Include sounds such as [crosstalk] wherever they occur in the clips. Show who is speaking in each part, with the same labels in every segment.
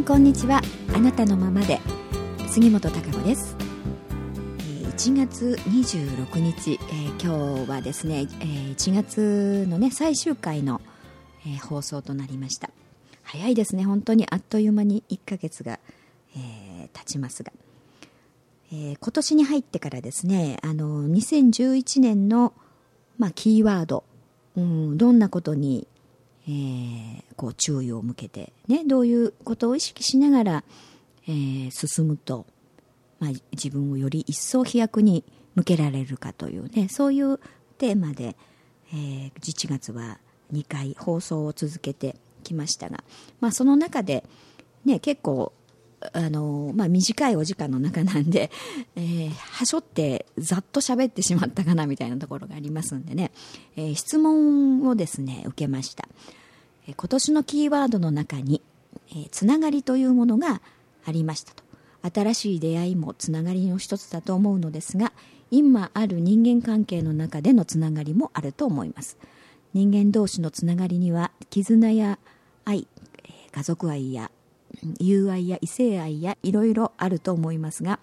Speaker 1: んこんにちは。あなたのままで。杉本孝子です。1月26日、えー、今日はですね、えー、1月のね最終回の、えー、放送となりました。早いですね。本当にあっという間に1ヶ月が、えー、経ちますが、えー、今年に入ってからですねあの2011年の、まあ、キーワード、うん、どんなことにえー、こう注意を向けて、ね、どういうことを意識しながら、えー、進むと、まあ、自分をより一層飛躍に向けられるかというねそういうテーマで、えー、11月は2回放送を続けてきましたが、まあ、その中で、ね、結構あのまあ、短いお時間の中なんで、えー、はしょってざっと喋ってしまったかなみたいなところがありますんでね、えー、質問をですね受けました、今年のキーワードの中に、え、つながりというものがありましたと。新しい出会いもつながりの一つだと思うのですが今ある人間関係の中でのつながりもあると思います。人間同士のつながりには絆や愛家族愛や友愛や異性愛やいろいろあると思いますが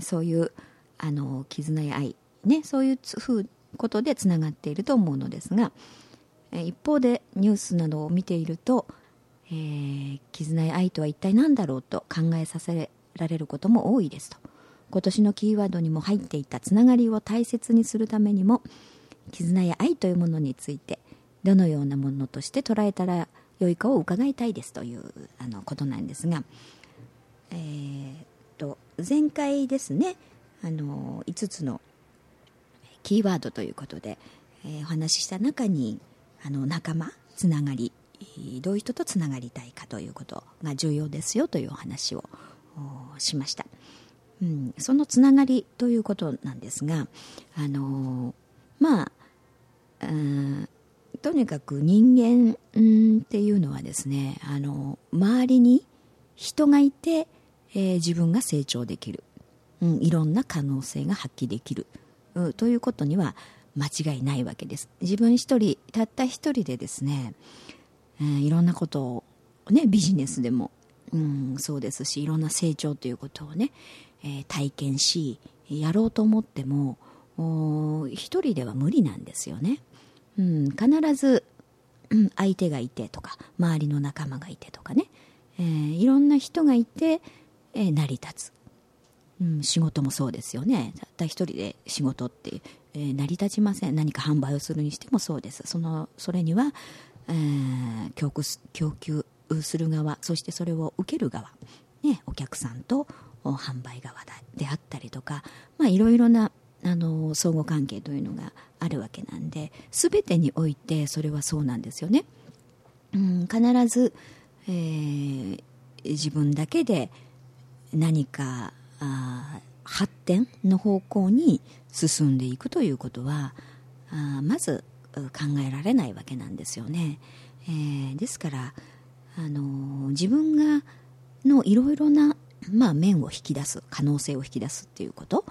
Speaker 1: そういうあの絆や愛、ね、そういうふうことでつながっていると思うのですが一方でニュースなどを見ていると、えー、絆や愛とは一体何だろうと考えさせられることも多いですと。今年のキーワードにも入っていたつながりを大切にするためにも絆や愛というものについてどのようなものとして捉えたら良いかを伺いたいですというあのことなんですが、えー、と前回ですねあの5つのキーワードということで、えー、お話しした中にあの仲間つながりどういう人とつながりたいかということが重要ですよというお話をしました、うん、そのつながりということなんですがあのまあとにかく人間っていうのはですねあの周りに人がいて、えー、自分が成長できる、うん、いろんな可能性が発揮できる、うん、ということには間違いないわけです。自分一人たった一人でですね、えー、いろんなことを、ね、ビジネスでも、うん、そうですしいろんな成長ということをね、えー、体験しやろうと思っても一人では無理なんですよね。うん、必ず、うん、相手がいてとか周りの仲間がいてとかね、えー、いろんな人がいて、え、成り立つ、うん、仕事もそうですよね。たった一人で仕事って、えー、成り立ちません何か販売をするにしてもそうですそのそれには、えー、供給供給する側そしてそれを受ける側、ね、お客さんと販売側であったりとか、まあ、いろいろなあの相互関係というのがあるわけなんで全てにおいてそれはそうなんですよね。うん、必ず、えー、自分だけで何かあ発展の方向に進んでいくということはあまず考えられないわけなんですよね。えー、ですから、あの自分がのいろいろな、まあ、面を引き出す可能性を引き出すっていうこと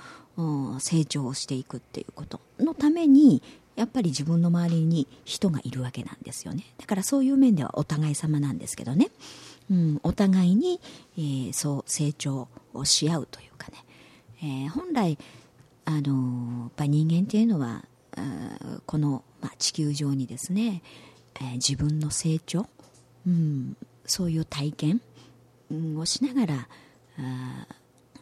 Speaker 1: 成長をしていくっていうことのためにやっぱり自分の周りに人がいるわけなんですよね。だからそういう面ではお互い様なんですけどね、うん、お互いに、えー、そう成長をし合うというかね、えー、本来あのー、やっぱ人間っていうのはこの、まあ、地球上にですね、えー、自分の成長、うん、そういう体験、をしながら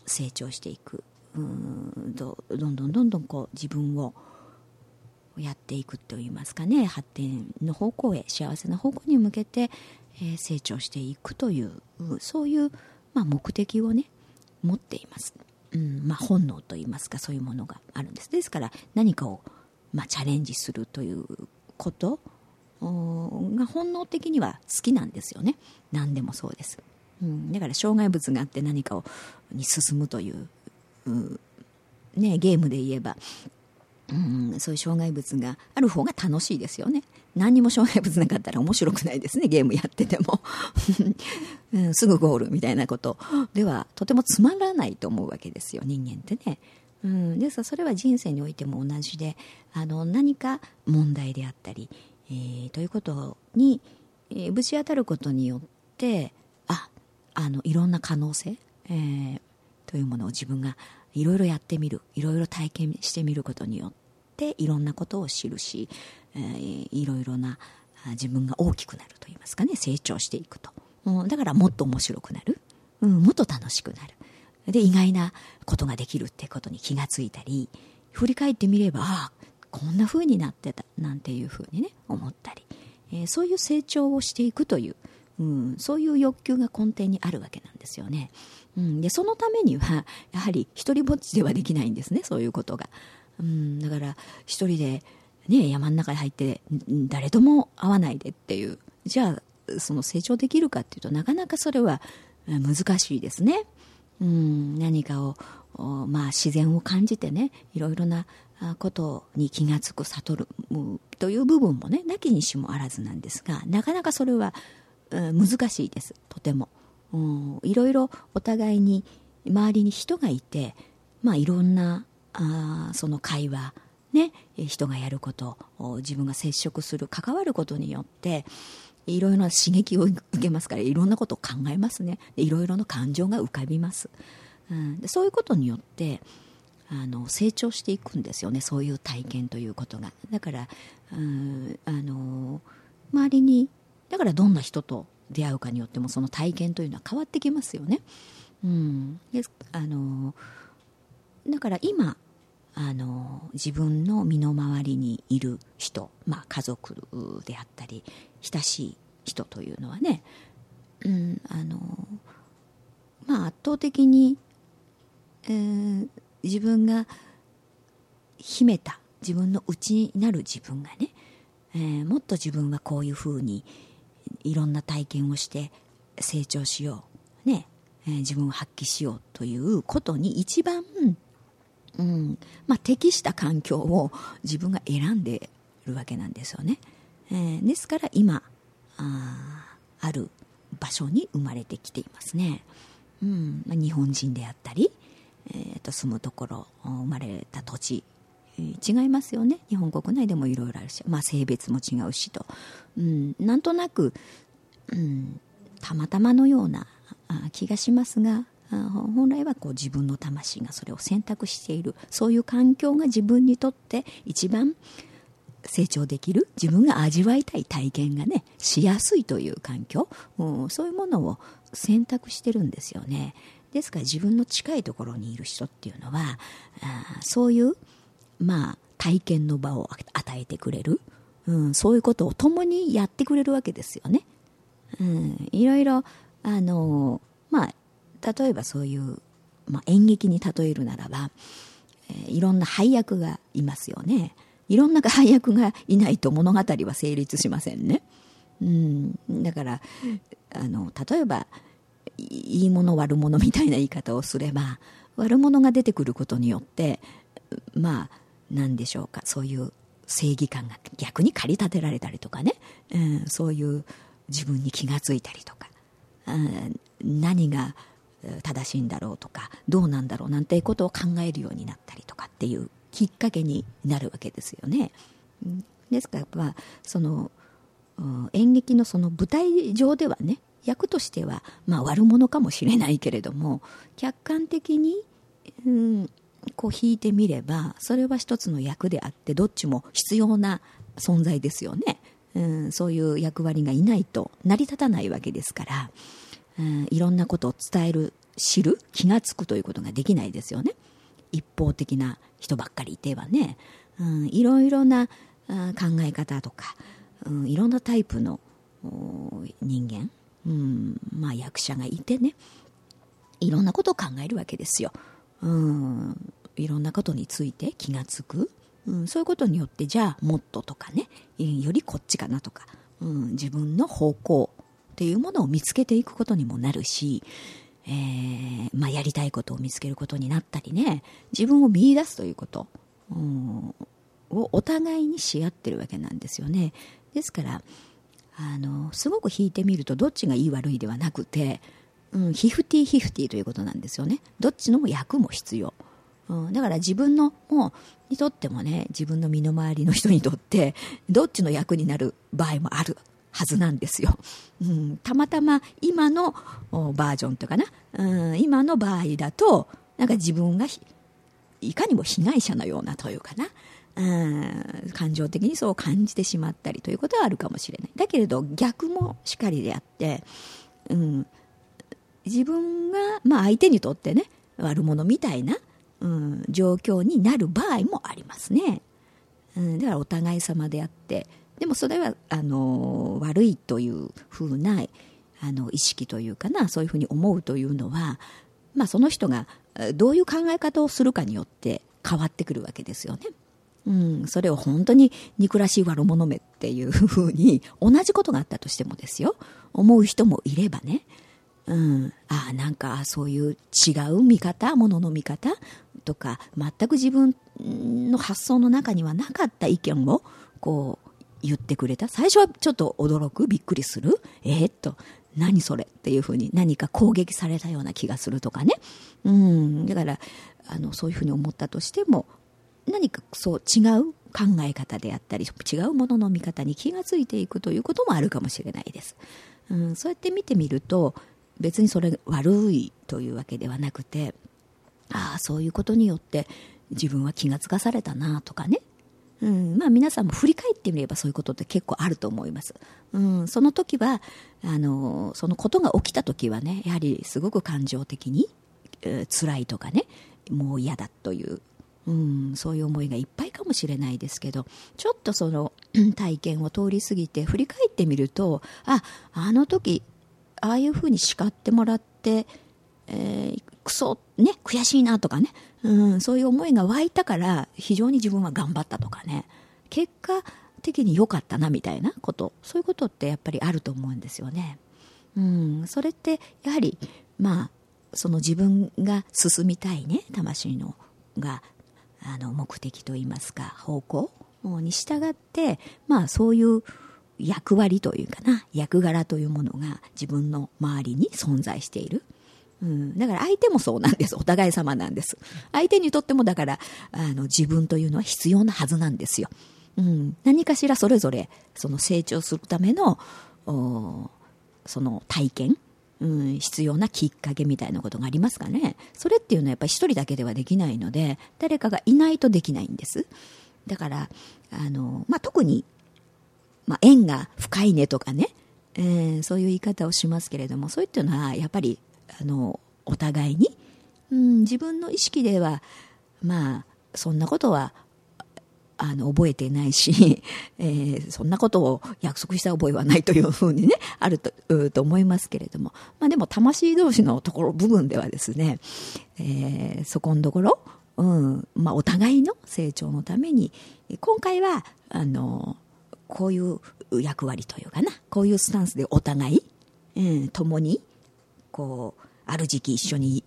Speaker 1: 成長していく。どんどんどんどんこう自分をやっていくといいますかね。発展の方向へ幸せな方向に向けて、え、成長していくというそういう、まあ、目的をね持っています、うんまあ、本能といいますかそういうものがあるんです。ですから何かを、まあ、チャレンジするということが本能的には好きなんですよね。何でもそうです、うん、だから障害物があって何かをに進むというね、ゲームで言えば、うん、そういう障害物がある方が楽しいですよね。何にも障害物なかったら面白くないですね、ゲームやってても。[laughs] うん、すぐゴールみたいなことではとてもつまらないと思うわけですよ、人間ってね。うん、ですからそれは人生においても同じであの何か問題であったり、えー、ということに、えー、ぶち当たることによってああのいろんな可能性、えー、というものを自分がいろいろやってみるいろいろ体験してみることによっていろんなことを知るし、えー、いろいろな自分が大きくなると言いますかね成長していくと、うん、だからもっと面白くなる、うん、もっと楽しくなる。で意外なことができるってことに気がついたり振り返ってみればああこんな風になってたなんていう風にね思ったり、えー、そういう成長をしていくという、うん、そういう欲求が根底にあるわけなんですよね、うん、でそのためにはやはり一人ぼっちではできないんですねそういうことが、うん、だから一人で、ね、山の中に入って誰とも会わないでっていう。じゃあその成長できるかっていうとなかなかそれは難しいですね、うん、何かをまあ、自然を感じてねいろいろなことに気が付く悟るという部分もねなきにしもあらずなんですがなかなかそれは難しいです。とても、うん、いろいろお互いに周りに人がいて、まあ、いろんなあその会話ね、人がやること自分が接触する関わることによっていろいろな刺激を受けますからいろんなことを考えますね。いろいろな感情が浮かびます、うん、でそういうことによってあの成長していくんですよね。そういう体験ということが。だから、うん、あの周りにだからどんな人と出会うかによってもその体験というのは変わってきますよね、うん、であのだから今あの自分の身の回りにいる人、まあ、家族であったり親しい人というのはね、うんあのまあ、圧倒的に、えー、自分が秘めた自分の内なる自分がね、えー、もっと自分はこういうふうにいろんな体験をして成長しよう、ねえー、自分を発揮しようということに一番、うん。まあ、適した環境を自分が選んでいるわけなんですよね。えー、ですから今あある場所に生まれてきていますね。うん。まあ、日本人であったり、えー、と住むところ生まれた土地違いますよね。日本国内でもいろいろあるし、まあ、性別も違うしと、うん、なんとなく、うん、たまたまのような気がしますが本来はこう自分の魂がそれを選択している。そういう環境が自分にとって一番成長できる。自分が味わいたい体験がねしやすいという環境、うん、そういうものを選択してるんですよね。ですから自分の近いところにいる人っていうのはあそういうまあ体験の場を与えてくれる、うん、そういうことを共にやってくれるわけですよね、うん、いろいろあのまあ例えばそういう、まあ、演劇に例えるならば、えー、いろんな配役がいますよね。いろんな配役がいないと物語は成立しませんね。うん、だからあの例えばいいもの悪者みたいな言い方をすれば悪者が出てくることによってまあ何でしょうか。そういう正義感が逆に駆り立てられたりとかね、うん、そういう自分に気がついたりとか、うん、何が正しいんだろうとかどうなんだろうなんていうことを考えるようになったりとかっていうきっかけになるわけですよね。ですから、まあ、その演劇のその舞台上ではね役としては、まあ、悪者かもしれないけれども客観的に、うん、こう弾いてみればそれは一つの役であってどっちも必要な存在ですよね、うん、そういう役割がいないと成り立たないわけですから、うん、いろんなことを伝える知る気が付くということができないですよね。一方的な人ばっかりいてはね、うん、いろいろな考え方とか、うん、いろんなタイプの人間、うんまあ、役者がいてね。いろんなことを考えるわけですよ、うん、いろんなことについて気が付く、うん、そういうことによってじゃあもっととかね。よりこっちかなとか、うん、自分の方向。っていうものを見つけていくことにもなるし、えー、まあ、やりたいことを見つけることになったりね自分を見出すということ、うん、をお互いにし合ってるわけなんですよね。ですからあのすごく弾いてみるとどっちがいい悪いではなくて、うん、ヒフティヒフティということなんですよね。どっちのも役も必要、うん、だから自分のもにとってもね自分の身の回りの人にとってどっちの役になる場合もある。はずなんですよ。うん、たまたま今のバージョンというかな、うん、今の場合だと、なんか自分がいかにも被害者のようなというかな、うん、感情的にそう感じてしまったりということはあるかもしれない。だけれど逆もしかりであって、うん、自分が、まあ相手にとってね、悪者みたいな、うん、状況になる場合もありますね。うん、だからお互い様であって、でもそれはあの悪いというふうなあの意識というかなそういうふうに思うというのは、まあ、その人がどういう考え方をするかによって変わってくるわけですよね。うん、それを本当に憎らしい悪者めっていうふうに [laughs] 同じことがあったとしてもですよ思う人もいればね、うん、ああなんかそういう違う見方ものの見方とか全く自分の発想の中にはなかった意見をこう言ってくれた？最初はちょっと驚く、びっくりする？えー、っと、何それ？っていうふうに何か攻撃されたような気がするとかね。うん。だから、あの、そういうふうに思ったとしても、何かそう違う考え方であったり、違うものの見方に気がついていくということもあるかもしれないです。うん、そうやって見てみると、別にそれ悪いというわけではなくて、ああ、そういうことによって自分は気がつかされたなとかね。うん、まあ皆さんも振り返ってみればそういうことって結構あると思います。うん、その時は、あの、そのことが起きた時はね、やはりすごく感情的に、えー、辛いとかね、もう嫌だという、うん、そういう思いがいっぱいかもしれないですけど、ちょっとその [clears throat] 体験を通り過ぎて振り返ってみると、あ、あの時、ああいうふうに叱ってもらって、えー、クソ、ね、悔しいなとかね、うん、そういう思いが湧いたから非常に自分は頑張ったとかね結果的に良かったなみたいなことそういうことってやっぱりあると思うんですよね。うん、それってやはりまあその自分が進みたいね魂のがあの目的といいますか方向に従ってまあそういう役割というかな役柄というものが自分の周りに存在している。うん、だから相手もそうなんです。お互い様なんです。相手にとってもだから、あの、自分というのは必要なはずなんですよ。うん、何かしらそれぞれ、その成長するための、その体験、うん、必要なきっかけみたいなことがありますかね。それっていうのはやっぱり一人だけではできないので、誰かがいないとできないんです。だから、あの、まあ、特に、まあ、縁が深いねとかね、えー、そういう言い方をしますけれども、そういったのはやっぱりあのお互いに、うん、自分の意識ではまあそんなことはあの覚えてないし、[laughs] えー、そんなことを約束した覚えはないというふうにねあるとと思いますけれども、まあ、でも魂同士のところ部分ではですね、えー、そこのところ、うんまあ、お互いの成長のために今回はあのこういう役割というかなこういうスタンスでお互い、うん、共にこうある時期一緒に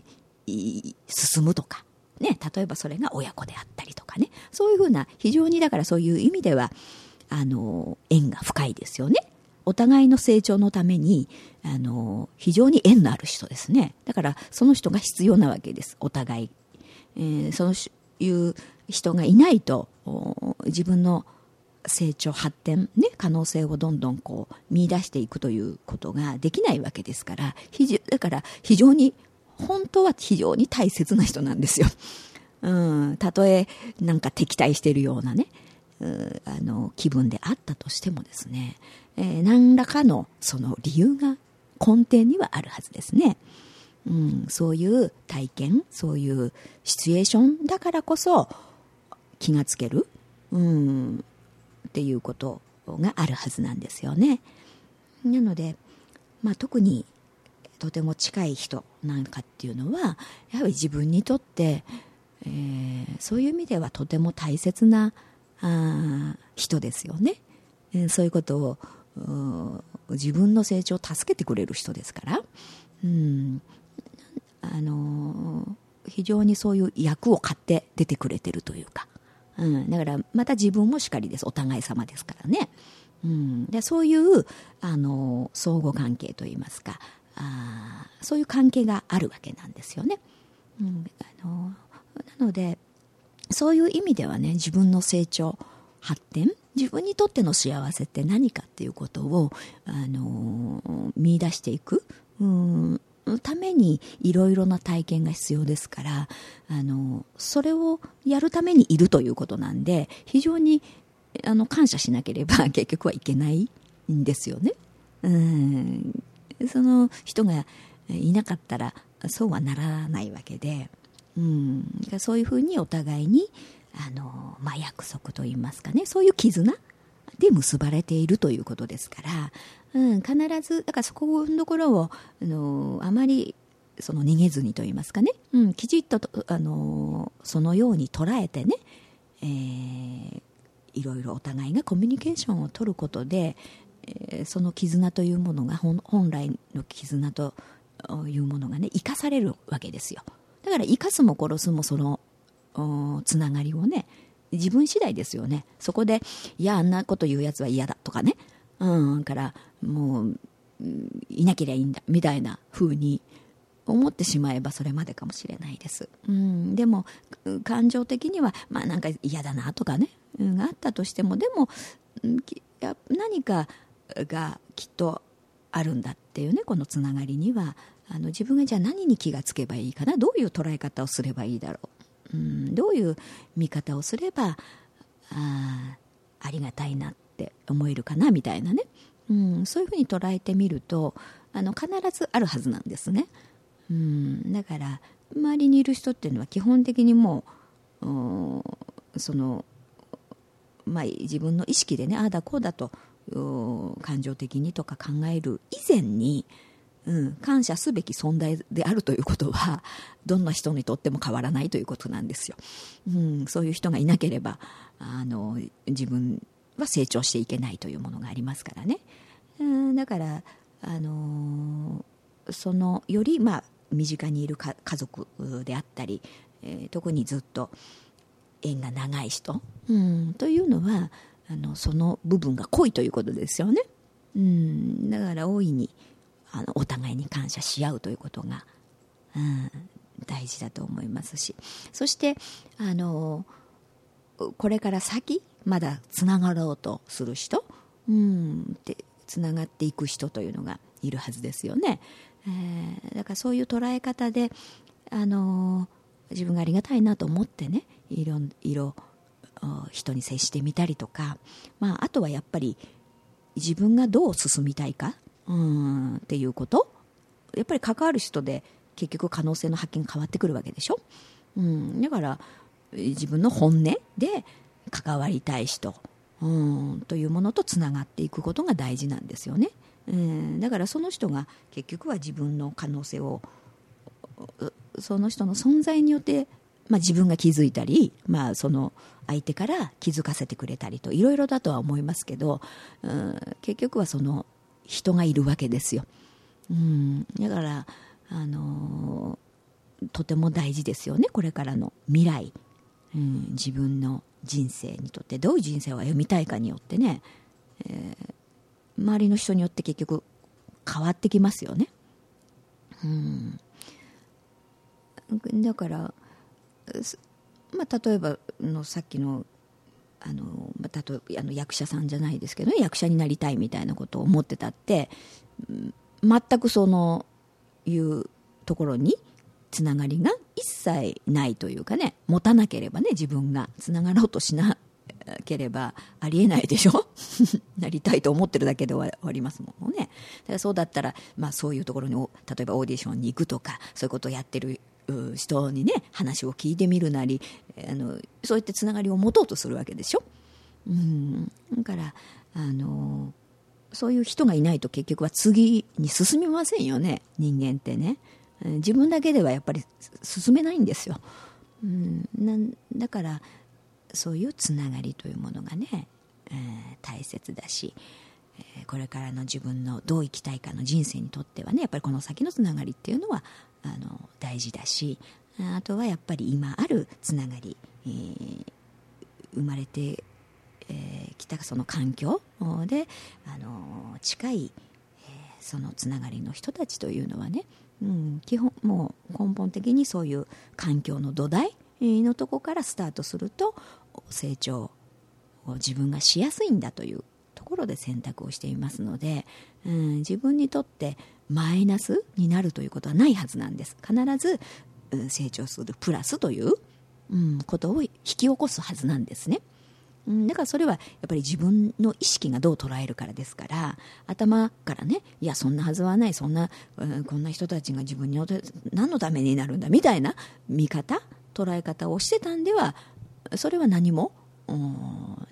Speaker 1: 進むとか、ね、例えばそれが親子であったりとかね、そういうふうな、非常にだからそういう意味では、あの、縁が深いですよね。お互いの成長のために、あの、非常に縁のある人ですね。だから、その人が必要なわけです。お互い。えー、そういう人がいないと、自分の成長発展、ね、可能性をどんどんこう見出していくということができないわけですからだから非常に本当は非常に大切な人なんですよ。[laughs] うん、たとえなんか敵対しているようなね、うあの気分であったとしてもですね、えー、何らかのその理由が根底にはあるはずですね。うん、そういう体験そういうシチュエーションだからこそ気がつける、うん、っていうことがあるはずなんですよね。なので、まあ、特にとても近い人なんかっていうのはやはり自分にとって、えー、そういう意味ではとても大切なあ人ですよね、えー、そういうことを自分の成長を助けてくれる人ですから、うん。あのー、非常にそういう役を買って出てくれてるというか、うん、だからまた自分もしかりです。お互い様ですからね、うん、でそういうあの相互関係といいますか。あそういう関係があるわけなんですよね、うん、あのなのでそういう意味ではね自分の成長発展自分にとっての幸せって何かっていうことを、あの見出していく、うん。ためにいろいろな体験が必要ですからあのそれをやるためにいるということなんで非常にあの感謝しなければ [laughs] 結局はいけないんですよね。うんその人がいなかったらそうはならないわけで、うん、そういうふうにお互いにあの、まあ、約束といいますかねそういう絆で結ばれているということですから、うん、必ずだからそこのところをあのあまりその逃げずにといいますかね、うん、きちっとあのそのように捉えてね、えー、いろいろお互いがコミュニケーションを取ることで、えー、その絆というものが本来の絆というものがね生かされるわけですよ。だから生かすも殺すもそのつながりをね自分次第ですよね。そこでいやあんなこと言うやつは嫌だとかね。うんからもういなけりゃいいんだみたいな風に思ってしまえばそれまでかもしれないです、うん、でも感情的にはまあなんか嫌だなとかね、うん、あったとしてもでも何かがきっとあるんだっていうねこのつながりにはあの自分がじゃあ何に気がつけばいいかなどういう捉え方をすればいいだろう、うん、どういう見方をすればあありがたいなって思えるかなみたいなね、うん、そういうふうに捉えてみるとあの必ずあるはずなんですね、うん、だから周りにいる人っていうのは基本的にもうその、まあ、自分の意識でねああだこうだと感情的にとか考える以前に、うん、感謝すべき存在であるということは [laughs] どんな人にとっても変わらないということなんですよ、うん、そういう人がいなければあの自分は成長していけないというものがありますからね、うん、だからあのそのより、まあ、身近にいる家族であったり、えー、特にずっと縁が長い人、うん、というのはあのその部分が濃いということですよね。うん、だから大いにあのお互いに感謝し合うということが、うん、大事だと思いますしそしてあのこれから先まだつながろうとする人、うん、でつながっていく人というのがいるはずですよね。えー、だからそういう捉え方であの自分がありがたいなと思ってねいろいろ人に接してみたりとか、まあ、あとはやっぱり自分がどう進みたいかうんっていうこと？やっぱり関わる人で結局可能性の発見変わってくるわけでしょ、うん、だから自分の本音で関わりたい人うんというものとつながっていくことが大事なんですよね、うん、だからその人が結局は自分の可能性をその人の存在によってまあ、自分が気づいたり、まあ、その相手から気づかせてくれたりといろいろだとは思いますけど、うん、結局はその人がいるわけですよ、うん、だから、あのー、とても大事ですよねこれからの未来、うん、自分の人生にとってどういう人生を歩みたいかによってね、えー、周りの人によって結局変わってきますよね、うん、だからまあ、例えばのさっきのあの、まあ、例えばあの役者さんじゃないですけど、ね、役者になりたいみたいなことを思ってたって全くそのいうところにつながりが一切ないというかね持たなければね自分がつながろうとしなければありえないでしょ？[laughs] なりたいと思ってるだけで終わりますもんね。だからそうだったら、まあ、そういうところに例えばオーディションに行くとかそういうことをやってる人にね話を聞いてみるなりあのそういったつながりを持とうとするわけでしょ？うん、だからあのそういう人がいないと結局は次に進みませんよね人間ってね。自分だけではやっぱり進めないんですよ、うん、なんだからそういうつながりというものがね、えー、大切だし、これからの自分のどう生きたいかの人生にとってはねやっぱりこの先のつながりっていうのはあの大事だしあとはやっぱり今あるつながり、えー、生まれてき、えー、たその環境で、あの近い、えー、そのつながりの人たちというのはね、うん、基本もう根本的にそういう環境の土台のとこからスタートすると成長を自分がしやすいんだというころで選択をしていますので、うん、自分にとってマイナスになるということはないはずなんです必ず、うん、成長するプラスという、うん、ことを引き起こすはずなんですね。うん、だからそれはやっぱり自分の意識がどう捉えるからですから頭からねいやそんなはずはないそんな、うん、こんな人たちが自分に何のためになるんだみたいな見方捉え方をしてたんではそれは何も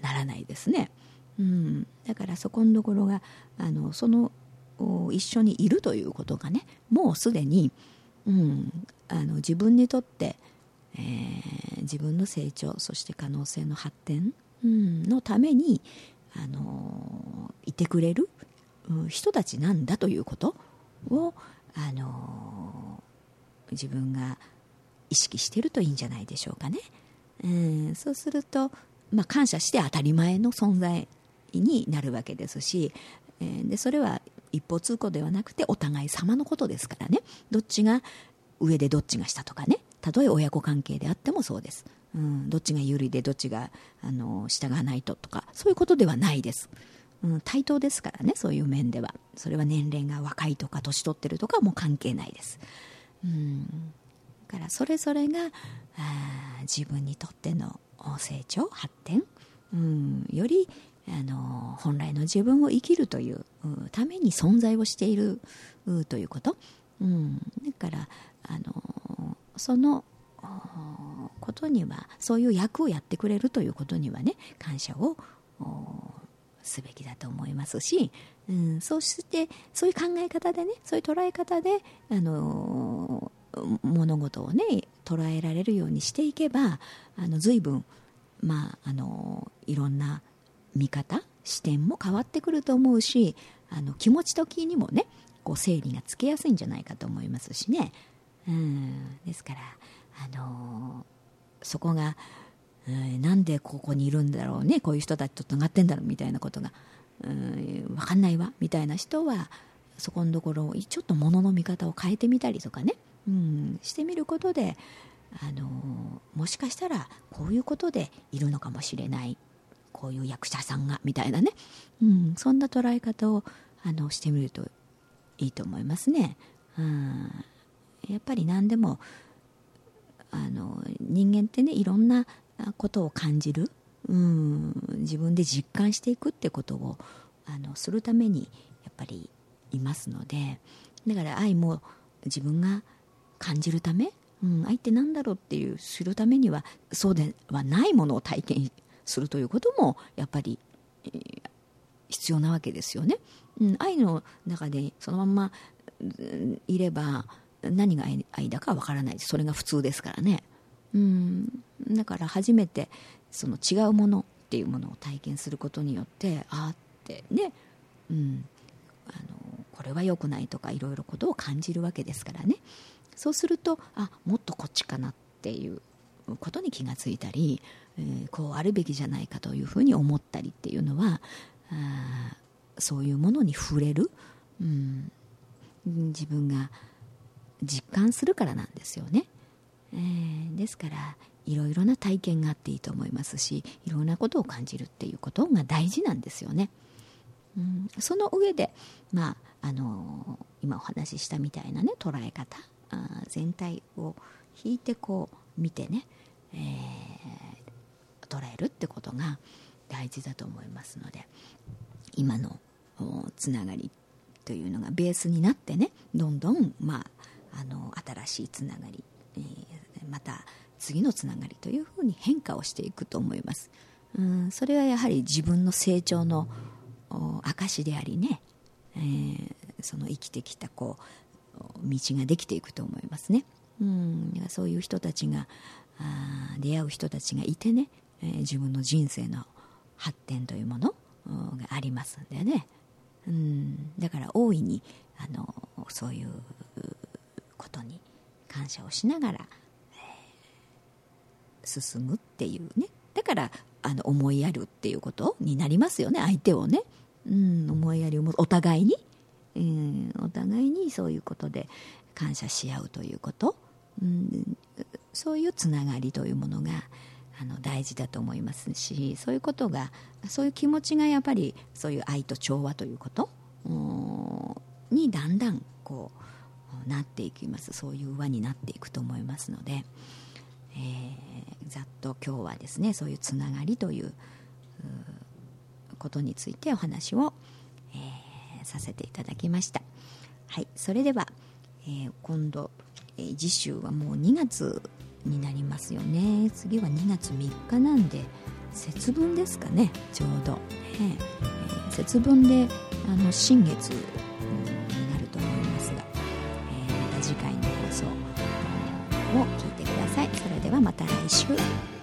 Speaker 1: ならないですね、うん、だからそこのところがあのその一緒にいるということがねもうすでに、うん、あの自分にとって、えー、自分の成長そして可能性の発展うんのために、あのいてくれる、う人たちなんだということを、あの自分が意識してるといいんじゃないでしょうかね。うん、そうすると、まあ、感謝して当たり前の存在になるわけですし、えー、でそれは一方通行ではなくてお互い様のことですからね。どっちが上でどっちが下とかね。たとえ親子関係であってもそうです。うん、どっちが有利でどっちがあの従わないととかそういうことではないです、うん、対等ですからねそういう面では。それは年齢が若いとか年取ってるとかも関係ないです、うん、だからそれぞれがあ自分にとっての成長発展、うん、よりあの本来の自分を生きるというために存在をしているということ、うん、だからあのそのことにはそういう役をやってくれるということにはね感謝をすべきだと思いますし、うん、そしてそういう考え方でねそういう捉え方で、あの物事をね捉えられるようにしていけばあの随分、まああのいろんな見方視点も変わってくると思うしあの気持ち時にもねこう整理がつけやすいんじゃないかと思いますしね。うん、ですからあのそこが、うん、なんでここにいるんだろうねこういう人たちとつながってんだろうみたいなことが、うん、分かんないわみたいな人はそこのところをちょっと物の見方を変えてみたりとかね、うん、してみることであのもしかしたらこういうことでいるのかもしれない。こういう役者さんがみたいなね、うん、そんな捉え方をあのしてみるといいと思いますね。うん、やっぱり何でもあの人間ってねいろんなことを感じる、うん、自分で実感していくってことをあのするためにやっぱりいますので。だから愛も自分が感じるため、うん、愛って何だろうっていう知るためにはそうではないものを体験するということもやっぱり、えー、必要なわけですよね。うん、愛の中でそのままいれば何が愛だかわからない。それが普通ですからね。うん。だから初めてその違うものっていうものを体験することによってああってね、うん、あのこれは良くないとかいろいろことを感じるわけですからね。そうするとあもっとこっちかなっていうことに気がついたり、えー、こうあるべきじゃないかというふうに思ったりっていうのはあそういうものに触れる、うん、自分が実感するからなんですよね、えー、ですからいろいろな体験があっていいと思いますしいろんなことを感じるっていうことが大事なんですよね、うん、その上で、まああのー、今お話ししたみたいなね捉え方あ全体を引いてこう見てね、え、捉えるってことが大事だと思いますので今のつながりというのがベースになってねどんどんまああの新しいつながり、えー、また次のつながりというふうに変化をしていくと思います。うんそれはやはり自分の成長の証でありね、えー、その生きてきたこう道ができていくと思いますね。うんそういう人たちがあ出会う人たちがいてね、えー、自分の人生の発展というものがありますんでね。うん。だから大いにあのそういうことに感謝をしながら、えー、進むっていうね。だからあの思いやるっていうことになりますよね。相手をね、うん、思いやりをお互いに、うん、お互いにそういうことで感謝し合うということ、うん、そういうつながりというものがあの大事だと思いますしそういうことがそういう気持ちがやっぱりそういう愛と調和ということにだんだんこうなっていきます。そういう輪になっていくと思いますので、えー、ざっと今日はですねそういうつながりということについてお話を、えー、させていただきました。はいそれでは、えー、今度、えー、次週はもう2月になりますよね。次は2月3日なんで節分ですかね。ちょうど、ねえ。ー、節分であの新月、になると思いますが、えー、また次回の放送を聞いてください。それではまた来週。